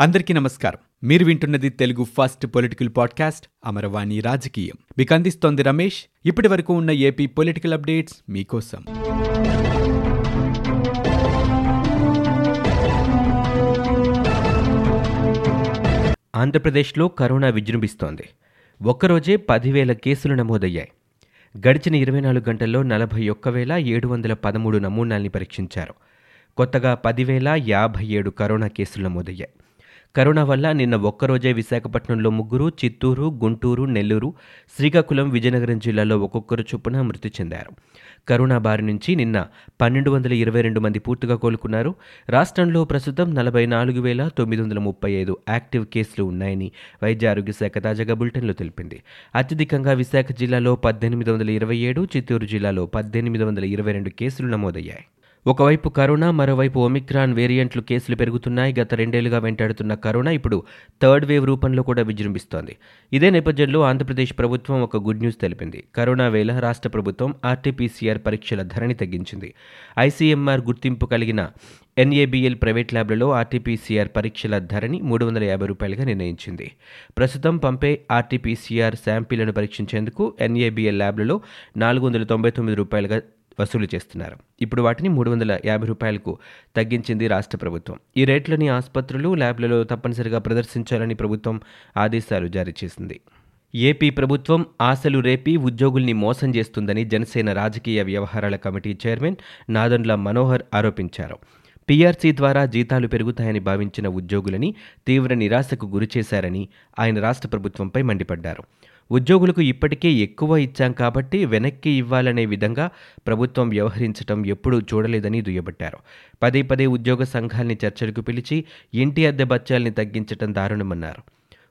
అందరికీ నమస్కారం. మీరు వింటున్నది Telugu first political podcast Amaravani రాజకీయం. మీకు అందిస్తోంది రమేష్. ఇప్పటి వరకు ఉన్న ఏపీ పొలిటికల్ అప్డేట్స్ మీకోసం. ఆంధ్రప్రదేశ్లో కరోనా విజృంభిస్తోంది. ఒక్కరోజే పదివేల కేసులు నమోదయ్యాయి. గడిచిన ఇరవై నాలుగు గంటల్లో నలభై ఒక్క వేల ఏడు వందల పదమూడు నమూనాల్ని పరీక్షించారు. కొత్తగా పదివేల యాభై ఏడు కరోనా కేసులు నమోదయ్యాయి. కరోనా వల్ల నిన్న ఒక్కరోజే విశాఖపట్నంలో ముగ్గురు చిత్తూరు గుంటూరు నెల్లూరు శ్రీకాకుళం విజయనగరం జిల్లాలో ఒక్కొక్కరు చొప్పున మృతి చెందారు. కరోనా బారి నుంచి నిన్న పన్నెండు వందల ఇరవై రెండు మంది పూర్తిగా కోలుకున్నారు. రాష్ట్రంలో ప్రస్తుతం నలభై నాలుగు వేల తొమ్మిది వందల ముప్పై ఐదు యాక్టివ్ కేసులు ఉన్నాయని వైద్య ఆరోగ్య శాఖ తాజాగా బులెటిన్లో తెలిపింది. అత్యధికంగా విశాఖ జిల్లాలో పద్దెనిమిది వందల ఇరవై ఏడు చిత్తూరు జిల్లాలో పద్దెనిమిది వందల ఇరవై రెండు కేసులు నమోదయ్యాయి. ఒకవైపు కరోనా మరోవైపు ఒమిక్రాన్ వేరియంట్లు కేసులు పెరుగుతున్నాయి. గత రెండేళ్ళుగా వెంటాడుతున్న కరోనా ఇప్పుడు థర్డ్ వేవ్ రూపంలో కూడా విజృంభిస్తోంది. ఇదే నేపథ్యంలో ఆంధ్రప్రదేశ్ ప్రభుత్వం ఒక గుడ్ న్యూస్ తెలిపింది. కరోనా వేళ రాష్ట్ర ప్రభుత్వం ఆర్టీపీసీఆర్ పరీక్షల ధరని తగ్గించింది. ఐసీఎంఆర్ గుర్తింపు కలిగిన ఎన్ఏబిఎల్ ప్రైవేట్ ల్యాబ్లలో ఆర్టీపీసీఆర్ పరీక్షల ధరని మూడు వందల యాభై రూపాయలుగా నిర్ణయించింది. ప్రస్తుతం పంపే ఆర్టీపీసీఆర్ శాంపిళ్ళను పరీక్షించేందుకు ఎన్ఏబిఎల్ ల్యాబ్లలో నాలుగు వందల తొంభై తొమ్మిది రూపాయలుగా వసూలు చేస్తున్నారు. ఇప్పుడు వాటిని మూడు వందల యాభై రూపాయలకు తగ్గించింది రాష్ట్ర ప్రభుత్వం. ఈ రేట్లని ఆసుపత్రులు ల్యాబ్లలో తప్పనిసరిగా ప్రదర్శించాలని ప్రభుత్వం ఆదేశాలు జారీ చేసింది. ఏపీ ప్రభుత్వం ఆశలు రేపి ఉద్యోగుల్ని మోసం చేస్తుందని జనసేన రాజకీయ వ్యవహారాల కమిటీ చైర్మన్ నాదండ్ల మనోహర్ ఆరోపించారు. పీఆర్సీ ద్వారా జీతాలు పెరుగుతాయని భావించిన ఉద్యోగులని తీవ్ర నిరాశకు గురిచేశారని ఆయన రాష్ట్ర ప్రభుత్వంపై మండిపడ్డారు. ఉద్యోగులకు ఇప్పటికే ఎక్కువ ఇచ్చాం కాబట్టి వెనక్కి ఇవ్వాలనే విధంగా ప్రభుత్వం వ్యవహరించడం ఎప్పుడూ చూడలేదని దుయ్యబట్టారు. పదే పదే ఉద్యోగ సంఘాల్ని చర్చలకు పిలిచి ఇంటి అద్దె బత్యాల్ని తగ్గించడం దారుణమన్నారు.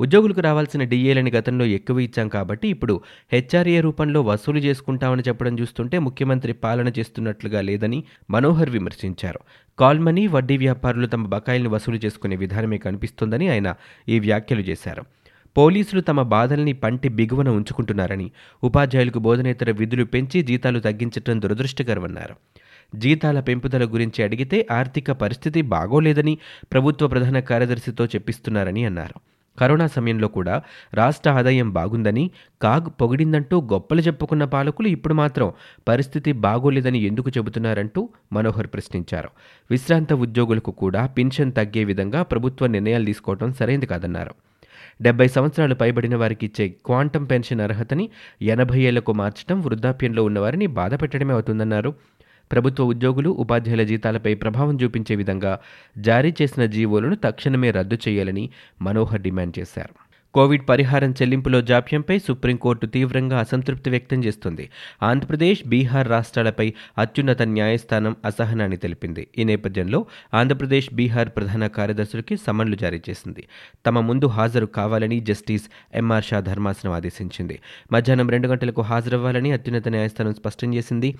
ఉద్యోగులకు రావాల్సిన డిఏలని గతంలో ఎక్కువ ఇచ్చాం కాబట్టి ఇప్పుడు హెచ్ఆర్ఏ రూపంలో వసూలు చేసుకుంటామని చెప్పడం చూస్తుంటే ముఖ్యమంత్రి పాలన చేస్తున్నట్లుగా లేదని మనోహర్ విమర్శించారు. కాల్ మనీ వడ్డీ వ్యాపారులు తమ బకాయిల్ని వసూలు చేసుకునే విధానమే కనిపిస్తోందని ఆయన ఈ వ్యాఖ్యలు చేశారు. పోలీసులు తమ బాధల్ని పంటి బిగువన ఉంచుకుంటున్నారని ఉపాధ్యాయులకు బోధనేతర విధులు పెంచి జీతాలు తగ్గించడం దురదృష్టకరమన్నారు. జీతాల పెంపుదల గురించి అడిగితే ఆర్థిక పరిస్థితి బాగోలేదని ప్రభుత్వ ప్రధాన కార్యదర్శితో చెప్పిస్తున్నారని అన్నారు. కరోనా సమయంలో కూడా రాష్ట్ర ఆదాయం బాగుందని కాగ్ పొగిడిందంటూ గొప్పలు చెప్పుకున్న పాలకులు ఇప్పుడు మాత్రం పరిస్థితి బాగోలేదని ఎందుకు చెబుతున్నారంటూ మనోహర్ ప్రశ్నించారు. విశ్రాంత ఉద్యోగులకు కూడా పింఛన్ తగ్గే విధంగా ప్రభుత్వ నిర్ణయాలు తీసుకోవడం సరైంది కాదన్నారు. డెబ్బై సంవత్సరాలు పైబడిన వారికి ఇచ్చే క్వాంటం పెన్షన్ అర్హతని ఎనభై ఏళ్ళకు మార్చడం వృద్ధాప్యంలో ఉన్నవారిని బాధ పెట్టడమే అవుతుందన్నారు. ప్రభుత్వ ఉద్యోగులు ఉపాధ్యాయుల జీతాలపై ప్రభావం చూపించే విధంగా జారీ చేసిన జీవోలను తక్షణమే రద్దు చేయాలని మనోహర్ డిమాండ్ చేశారు. కోవిడ్ పరిహారం చెల్లింపులో జాప్యంపై సుప్రీంకోర్టు తీవ్రంగా అసంతృప్తి వ్యక్తం చేస్తుంది. ఆంధ్రప్రదేశ్ బీహార్ రాష్ట్రాలపై అత్యున్నత న్యాయస్థానం అసహనాన్ని తెలిపింది. ఈ నేపథ్యంలో ఆంధ్రప్రదేశ్ బీహార్ ప్రధాన కార్యదర్శులకి సమన్లు జారీ చేసింది. తమ ముందు హాజరు కావాలని జస్టిస్ ఎంఆర్ షా ధర్మాసనం ఆదేశించింది. మధ్యాహ్నం రెండు గంటలకు హాజరవ్వాలని అత్యున్నత న్యాయస్థానం స్పష్టం చేసింది.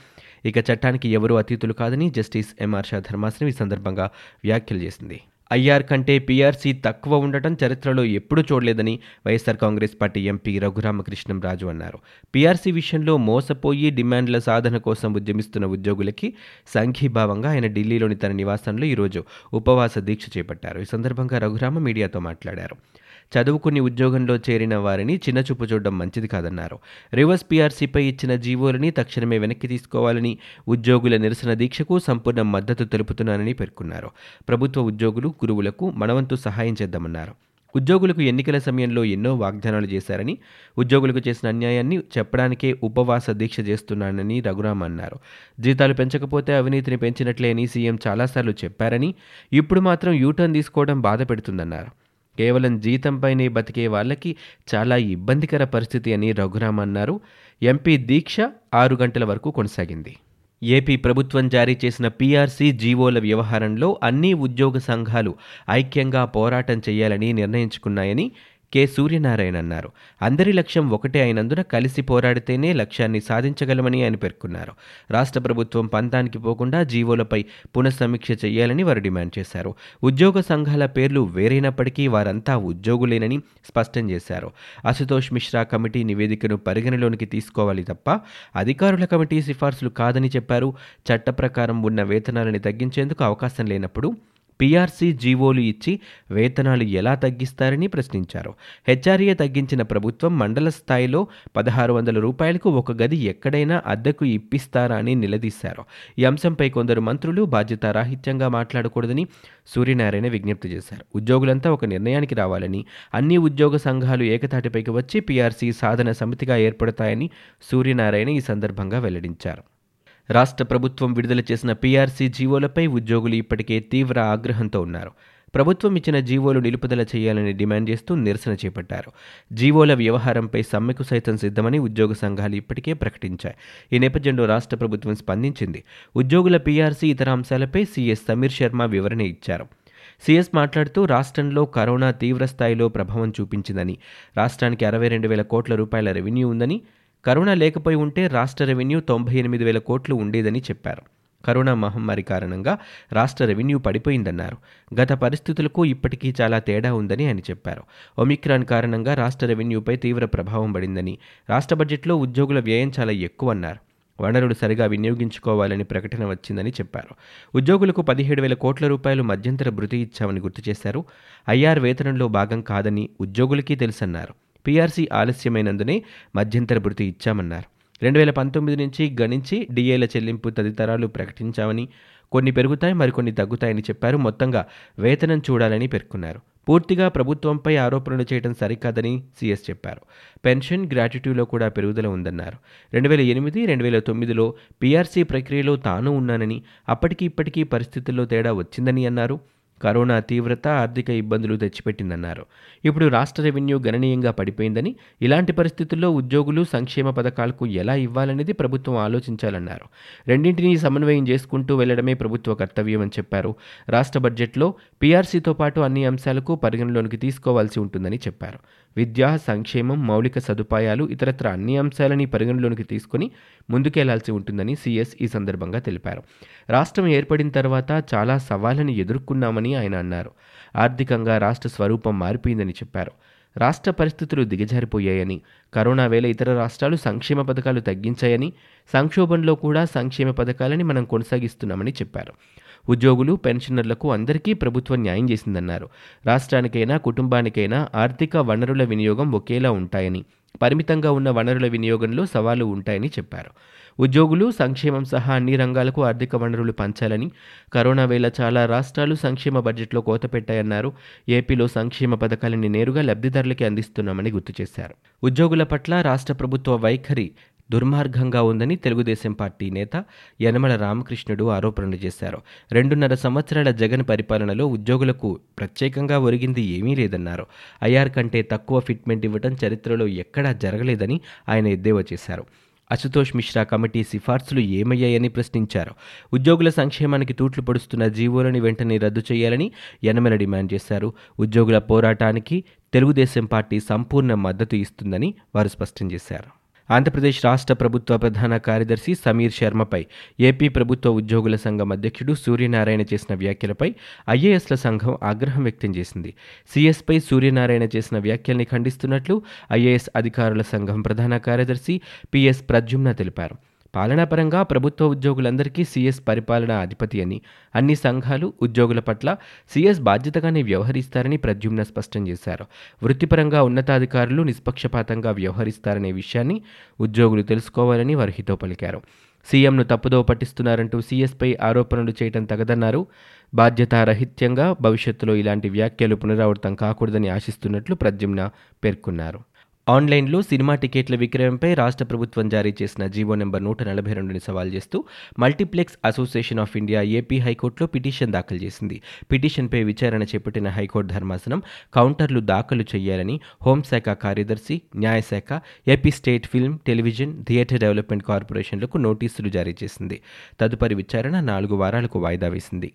ఇక చట్టానికి ఎవరూ అతీతులు కాదని జస్టిస్ ఎంఆర్ షా ధర్మాసనం ఈ సందర్భంగా వ్యాఖ్యలు చేసింది. ఐఆర్ కంటే పీఆర్సీ తక్కువ ఉండటం చరిత్రలో ఎప్పుడూ చూడలేదని YSR Congress party MP Raghuramakrishnam Raju అన్నారు. పీఆర్సీ విషయంలో మోసపోయి డిమాండ్ల సాధన కోసం ఉద్యమిస్తున్న ఉద్యోగులకి సంఘీభావంగా ఆయన ఢిల్లీలోని తన నివాసంలో ఈరోజు ఉపవాస దీక్ష చేపట్టారు. ఈ సందర్భంగా రఘురామ మీడియాతో మాట్లాడారు. చదువుకుని ఉద్యోగంలో చేరిన వారిని చిన్నచూపు చూడడం మంచిది కాదన్నారు. రివర్స్ పీఆర్సీపై ఇచ్చిన జీవోలని తక్షణమే వెనక్కి తీసుకోవాలని ఉద్యోగుల నిరసన దీక్షకు సంపూర్ణ మద్దతు తెలుపుతున్నానని పేర్కొన్నారు. ప్రభుత్వ ఉద్యోగులు గురువులకు మనవంతు సహాయం చేద్దామన్నారు. ఉద్యోగులకు ఎన్నికల సమయంలో ఎన్నో వాగ్దానాలు చేశారని ఉద్యోగులకు చేసిన అన్యాయాన్ని చెప్పడానికే ఉపవాస దీక్ష చేస్తున్నానని రఘురామ్ అన్నారు. జీతాలు పెంచకపోతే అవినీతిని పెంచినట్లేని సీఎం చాలాసార్లు చెప్పారని ఇప్పుడు మాత్రం యూటర్న్ తీసుకోవడం బాధ పెడుతుందన్నారు. కేవలం జీతంపైనే బతికే వాళ్ళకి చాలా ఇబ్బందికర పరిస్థితి అని రఘురామ్ అన్నారు. ఎంపీ దీక్ష ఆరు గంటల వరకు కొనసాగింది. ఏపీ ప్రభుత్వం జారీ చేసిన పీఆర్సీ జీవోల వ్యవహారంలో అన్ని ఉద్యోగ సంఘాలు ఐక్యంగా పోరాటం చేయాలని నిర్ణయించుకున్నాయని కె సూర్యనారాయణ అన్నారు. అందరి లక్ష్యం ఒకటే అయినందున కలిసి పోరాడితేనే లక్ష్యాన్ని సాధించగలమని ఆయన పేర్కొన్నారు. రాష్ట్ర ప్రభుత్వం పంతానికి పోకుండా జీవోలపై పునఃసమీక్ష చేయాలని వారు డిమాండ్ చేశారు. ఉద్యోగ సంఘాల పేర్లు వేరైనప్పటికీ వారంతా ఉద్యోగులేనని స్పష్టం చేశారు. అశుతోష్ మిశ్రా కమిటీ నివేదికను పరిగణలోనికి తీసుకోవాలి తప్ప అధికారుల కమిటీ సిఫార్సులు కాదని చెప్పారు. చట్ట ప్రకారం ఉన్న వేతనాలని తగ్గించేందుకు అవకాశం లేనప్పుడు పీఆర్సీ జీవోలు ఇచ్చి వేతనాలు ఎలా తగ్గిస్తారని ప్రశ్నించారు. హెచ్ఆర్ఏ తగ్గించిన ప్రభుత్వం మండల స్థాయిలో పదహారు వందల రూపాయలకు ఒక గది ఎక్కడైనా అద్దెకు ఇప్పిస్తారా అని నిలదీశారు. ఈ అంశంపై కొందరు మంత్రులు బాధ్యతారాహిత్యంగా మాట్లాడకూడదని సూర్యనారాయణ విజ్ఞప్తి చేశారు. ఉద్యోగులంతా ఒక నిర్ణయానికి రావాలని అన్ని ఉద్యోగ సంఘాలు ఏకతాటిపైకి వచ్చి పీఆర్సీ సాధన సమితిగా ఏర్పడతాయని సూర్యనారాయణ ఈ సందర్భంగా వెల్లడించారు. రాష్ట్ర ప్రభుత్వం విడుదల చేసిన పీఆర్సీ జీవోలపై ఉద్యోగులు ఇప్పటికే తీవ్ర ఆగ్రహంతో ఉన్నారు. ప్రభుత్వం ఇచ్చిన జీవోలు నిలుపుదల చేయాలని డిమాండ్ చేస్తూ నిరసన చేపట్టారు. జీవోల వ్యవహారంపై సమ్మెకు సైతం సిద్ధమని ఉద్యోగ సంఘాలు ఇప్పటికే ప్రకటించాయి. ఈ నేపథ్యంలో రాష్ట్ర ప్రభుత్వం స్పందించింది. ఉద్యోగుల పీఆర్సీ ఇతర అంశాలపై సీఎస్ సమీర్ శర్మ వివరణ ఇచ్చారు. సీఎస్ మాట్లాడుతూ రాష్ట్రంలో కరోనా తీవ్ర స్థాయిలో ప్రభావం చూపించిందని రాష్ట్రానికి అరవై రెండు వేల కోట్ల రూపాయల రెవెన్యూ ఉందని కరోనా లేకపోయి ఉంటే రాష్ట్ర రెవెన్యూ తొంభై ఎనిమిది వేల కోట్లు ఉండేదని చెప్పారు. కరోనా మహమ్మారి కారణంగా రాష్ట్ర రెవెన్యూ పడిపోయిందన్నారు. గత పరిస్థితులకు ఇప్పటికీ చాలా తేడా ఉందని ఆయన చెప్పారు. ఒమిక్రాన్ కారణంగా రాష్ట్ర రెవెన్యూపై తీవ్ర ప్రభావం పడిందని రాష్ట్ర బడ్జెట్లో ఉద్యోగుల వ్యయం చాలా ఎక్కువన్నారు. వనరులు సరిగా వినియోగించుకోవాలని ప్రకటన వచ్చిందని చెప్పారు. ఉద్యోగులకు పదిహేడు వేల కోట్ల రూపాయలు మధ్యంతర భృతి ఇచ్చామని గుర్తు చేశారు. ఐఆర్ వేతనంలో భాగం కాదని ఉద్యోగులకి తెలుసన్నారు. పీఆర్సీ ఆలస్యమైనందునే మధ్యంతర భృతి ఇచ్చామన్నారు. రెండు వేల పంతొమ్మిది నుంచి గణించి డిఏల చెల్లింపు తదితరాలు ప్రకటించామని కొన్ని పెరుగుతాయి మరికొన్ని తగ్గుతాయని చెప్పారు. మొత్తంగా వేతనం చూడాలని పేర్కొన్నారు. పూర్తిగా ప్రభుత్వంపై ఆరోపణలు చేయడం సరికాదని సీఎస్ చెప్పారు. పెన్షన్ గ్రాట్యుటీలో కూడా పెరుగుదల ఉందన్నారు. రెండు వేల ఎనిమిది రెండు వేల తొమ్మిదిలో పీఆర్సీ ప్రక్రియలో తాను ఉన్నానని అప్పటికి ఇప్పటికీ పరిస్థితుల్లో తేడా వచ్చిందని అన్నారు. కరోనా తీవ్రత ఆర్థిక ఇబ్బందులు తెచ్చిపెట్టిందన్నారు. ఇప్పుడు రాష్ట్ర రెవెన్యూ గణనీయంగా పడిపోయిందని ఇలాంటి పరిస్థితుల్లో ఉద్యోగులు సంక్షేమ పథకాలకు ఎలా ఇవ్వాలనేది ప్రభుత్వం ఆలోచించాలన్నారు. రెండింటినీ సమన్వయం చేసుకుంటూ వెళ్ళడమే ప్రభుత్వ కర్తవ్యం అని చెప్పారు. రాష్ట్ర బడ్జెట్లో పీఆర్సీతో పాటు అన్ని అంశాలకు పరిగణలోనికి తీసుకోవాల్సి ఉంటుందని చెప్పారు. విద్య సంక్షేమం మౌలిక సదుపాయాలు ఇతరత్ర అన్ని అంశాలని పరిగణలోనికి తీసుకుని ముందుకెళ్ళాల్సి ఉంటుందని సిఎస్ ఈ సందర్భంగా తెలిపారు. రాష్ట్రం ఏర్పడిన తర్వాత చాలా సవాళ్ళను ఎదుర్కొన్నామని ఆయన అన్నారు. ఆర్థికంగా రాష్ట్ర స్వరూపం మారిపోయిందని చెప్పారు. రాష్ట్ర పరిస్థితులు దిగజారిపోయాయని కరోనా వేళ ఇతర రాష్ట్రాలు సంక్షేమ పథకాలు తగ్గించాయని సంక్షోభంలో కూడా సంక్షేమ పథకాలని మనం కొనసాగిస్తున్నామని చెప్పారు. ఉద్యోగులు పెన్షనర్లకు అందరికీ ప్రభుత్వం న్యాయం చేసిందన్నారు. రాష్ట్రానికైనా కుటుంబానికైనా ఆర్థిక వనరుల వినియోగం ఒకేలా ఉంటాయని పరిమితంగా ఉన్న వనరుల వినియోగంలో సవాళ్ళు ఉంటాయని చెప్పారు. ఉద్యోగులు సంక్షేమం సహా అన్ని రంగాలకు ఆర్థిక వనరులు పంచాలని కరోనా వేళ చాలా రాష్ట్రాలు సంక్షేమ బడ్జెట్లో కోత పెట్టాయన్నారు. ఏపీలో సంక్షేమ పథకాలని నేరుగా లబ్ధిదారులకి అందిస్తున్నామని గుర్తు చేశారు. ఉద్యోగుల పట్ల రాష్ట్ర ప్రభుత్వ వైఖరి దుర్మార్గంగా ఉందని తెలుగుదేశం పార్టీ నేత యనమల రామకృష్ణుడు ఆరోపణలు చేశారు. రెండున్నర సంవత్సరాల జగన్ పరిపాలనలో ఉద్యోగులకు ప్రత్యేకంగా ఒరిగింది ఏమీ లేదన్నారు. ఐఆర్ కంటే తక్కువ ఫిట్మెంట్ ఇవ్వటం చరిత్రలో ఎక్కడా జరగలేదని ఆయన ఎద్దేవా చేశారు. అశుతోష్ మిశ్రా కమిటీ సిఫార్సులు ఏమయ్యాయని ప్రశ్నించారు. ఉద్యోగుల సంక్షేమానికి తూట్లు పడుస్తున్న జీవోలని వెంటనే రద్దు చేయాలని యనమల డిమాండ్ చేశారు. ఉద్యోగుల పోరాటానికి తెలుగుదేశం పార్టీ సంపూర్ణ మద్దతు ఇస్తుందని వారు స్పష్టం చేశారు. ఆంధ్రప్రదేశ్ రాష్ట్ర ప్రభుత్వ ప్రధాన కార్యదర్శి సమీర్ శర్మపై ఏపీ ప్రభుత్వ ఉద్యోగుల సంఘం అధ్యక్షుడు సూర్యనారాయణ చేసిన వ్యాఖ్యలపై ఐఏఎస్ల సంఘం ఆగ్రహం వ్యక్తం చేసింది. సీఎస్పై సూర్యనారాయణ చేసిన వ్యాఖ్యల్ని ఖండిస్తున్నట్లు ఐఏఎస్ అధికారుల సంఘం ప్రధాన కార్యదర్శి పిఎస్ ప్రద్యుమ్న తెలిపారు. పాలనాపరంగా ప్రభుత్వ ఉద్యోగులందరికీ సీఎస్ పరిపాలన అధిపతి అని అన్ని సంఘాలు ఉద్యోగుల పట్ల సీఎస్ బాధ్యతగానే వ్యవహరిస్తారని ప్రద్యుమ్న స్పష్టం చేశారు. వృత్తిపరంగా ఉన్నతాధికారులు నిష్పక్షపాతంగా వ్యవహరిస్తారనే విషయాన్ని ఉద్యోగులు తెలుసుకోవాలని వారు హితో పలికారు. సీఎంను తప్పుదో పట్టిస్తున్నారంటూ సీఎస్పై ఆరోపణలు చేయటం తగదన్నారు. బాధ్యతారహిత్యంగా భవిష్యత్తులో ఇలాంటి వ్యాఖ్యలు పునరావృతం కాకూడదని ఆశిస్తున్నట్లు ప్రద్యుమ్న పేర్కొన్నారు. ఆన్లైన్లో సినిమా టికెట్ల విక్రయంపై రాష్ట్ర ప్రభుత్వం జారీ చేసిన జీవో నెంబర్ నూట నలభై రెండుని సవాల్ చేస్తూ multiplex association of India AP హైకోర్టులో పిటిషన్ దాఖలు చేసింది. పిటిషన్పై విచారణ చేపట్టిన హైకోర్టు ధర్మాసనం కౌంటర్లు దాఖలు చేయాలని హోంశాఖ కార్యదర్శి న్యాయశాఖ AP state film television theatre development కార్పొరేషన్లకు నోటీసులు జారీ చేసింది. తదుపరి విచారణ నాలుగు వారాలకు వాయిదా వేసింది.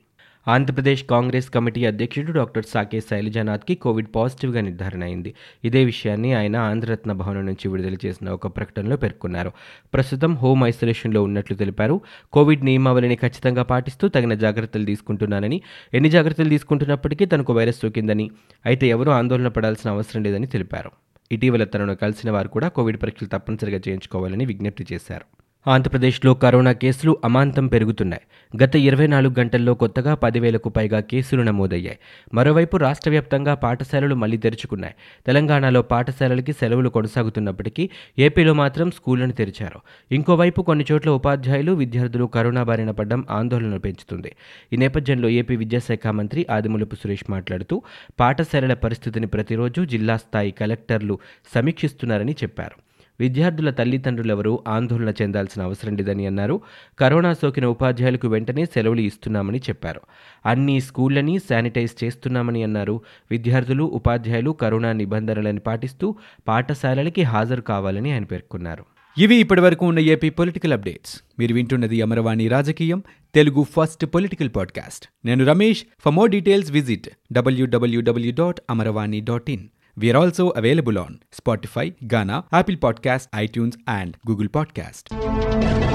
ఆంధ్రప్రదేశ్ కాంగ్రెస్ కమిటీ అధ్యక్షుడు డాక్టర్ సాకే శైలజానాథ్కి కోవిడ్ పాజిటివ్గా నిర్ధారణ అయింది. ఇదే విషయాన్ని ఆయన ఆంధ్రరత్న భవనం నుంచి విడుదల చేసిన ఒక ప్రకటనలో పేర్కొన్నారు. ప్రస్తుతం హోమ్ ఐసోలేషన్లో ఉన్నట్లు తెలిపారు. కోవిడ్ నియమావళిని ఖచ్చితంగా పాటిస్తూ తగిన జాగ్రత్తలు తీసుకుంటున్నానని ఎన్ని జాగ్రత్తలు తీసుకుంటున్నప్పటికీ తనకు వైరస్ సోకిందని అయితే ఎవరూ ఆందోళన పడాల్సిన అవసరం లేదని తెలిపారు. ఇటీవల తనను కలిసిన వారు కూడా కోవిడ్ పరీక్షలు తప్పనిసరిగా చేయించుకోవాలని విజ్ఞప్తి చేశారు. ఆంధ్రప్రదేశ్లో కరోనా కేసులు అమాంతం పెరుగుతున్నాయి. గత ఇరవై నాలుగు గంటల్లో కొత్తగా పదివేలకు పైగా కేసులు నమోదయ్యాయి. మరోవైపు రాష్ట్ర వ్యాప్తంగా పాఠశాలలు మళ్ళీ తెరుచుకున్నాయి. తెలంగాణలో పాఠశాలలకి సెలవులు కొనసాగుతున్నప్పటికీ ఏపీలో మాత్రం స్కూళ్ళను తెరిచారు. ఇంకోవైపు కొన్ని చోట్ల ఉపాధ్యాయులు విద్యార్థులు కరోనా బారిన పడ్డం ఆందోళన పెంచుతుంది. ఈ నేపథ్యంలో ఏపీ విద్యాశాఖ మంత్రి ఆదిమూలపు సురేష్ మాట్లాడుతూ పాఠశాలల పరిస్థితిని ప్రతిరోజు జిల్లా స్థాయి కలెక్టర్లు సమీక్షిస్తున్నారని చెప్పారు. విద్యార్థుల తల్లిదండ్రులెవరూ ఆందోళన చెందాల్సిన అవసరం లేదని అన్నారు. కరోనా సోకిన ఉపాధ్యాయులకు వెంటనే సెలవులు ఇస్తున్నామని చెప్పారు. అన్ని స్కూళ్ళని శానిటైజ్ చేస్తున్నామని అన్నారు. విద్యార్థులు ఉపాధ్యాయులు కరోనా నిబంధనలను పాటిస్తూ పాఠశాలలకి హాజరు కావాలని ఆయన పేర్కొన్నారు. ఇవి ఇప్పటివరకు ఉన్న ఏపీ పొలిటికల్ అప్డేట్స్. మీరు వింటున్నది అమరవాణి రాజకీయం తెలుగు ఫస్ట్ పొలిటికల్ పాడ్కాస్ట్. నేను Ramesh. For more details visit WWW dot Amaravani dot in We are also available on Spotify, Ghana, Apple Podcast, iTunes, and Google Podcast.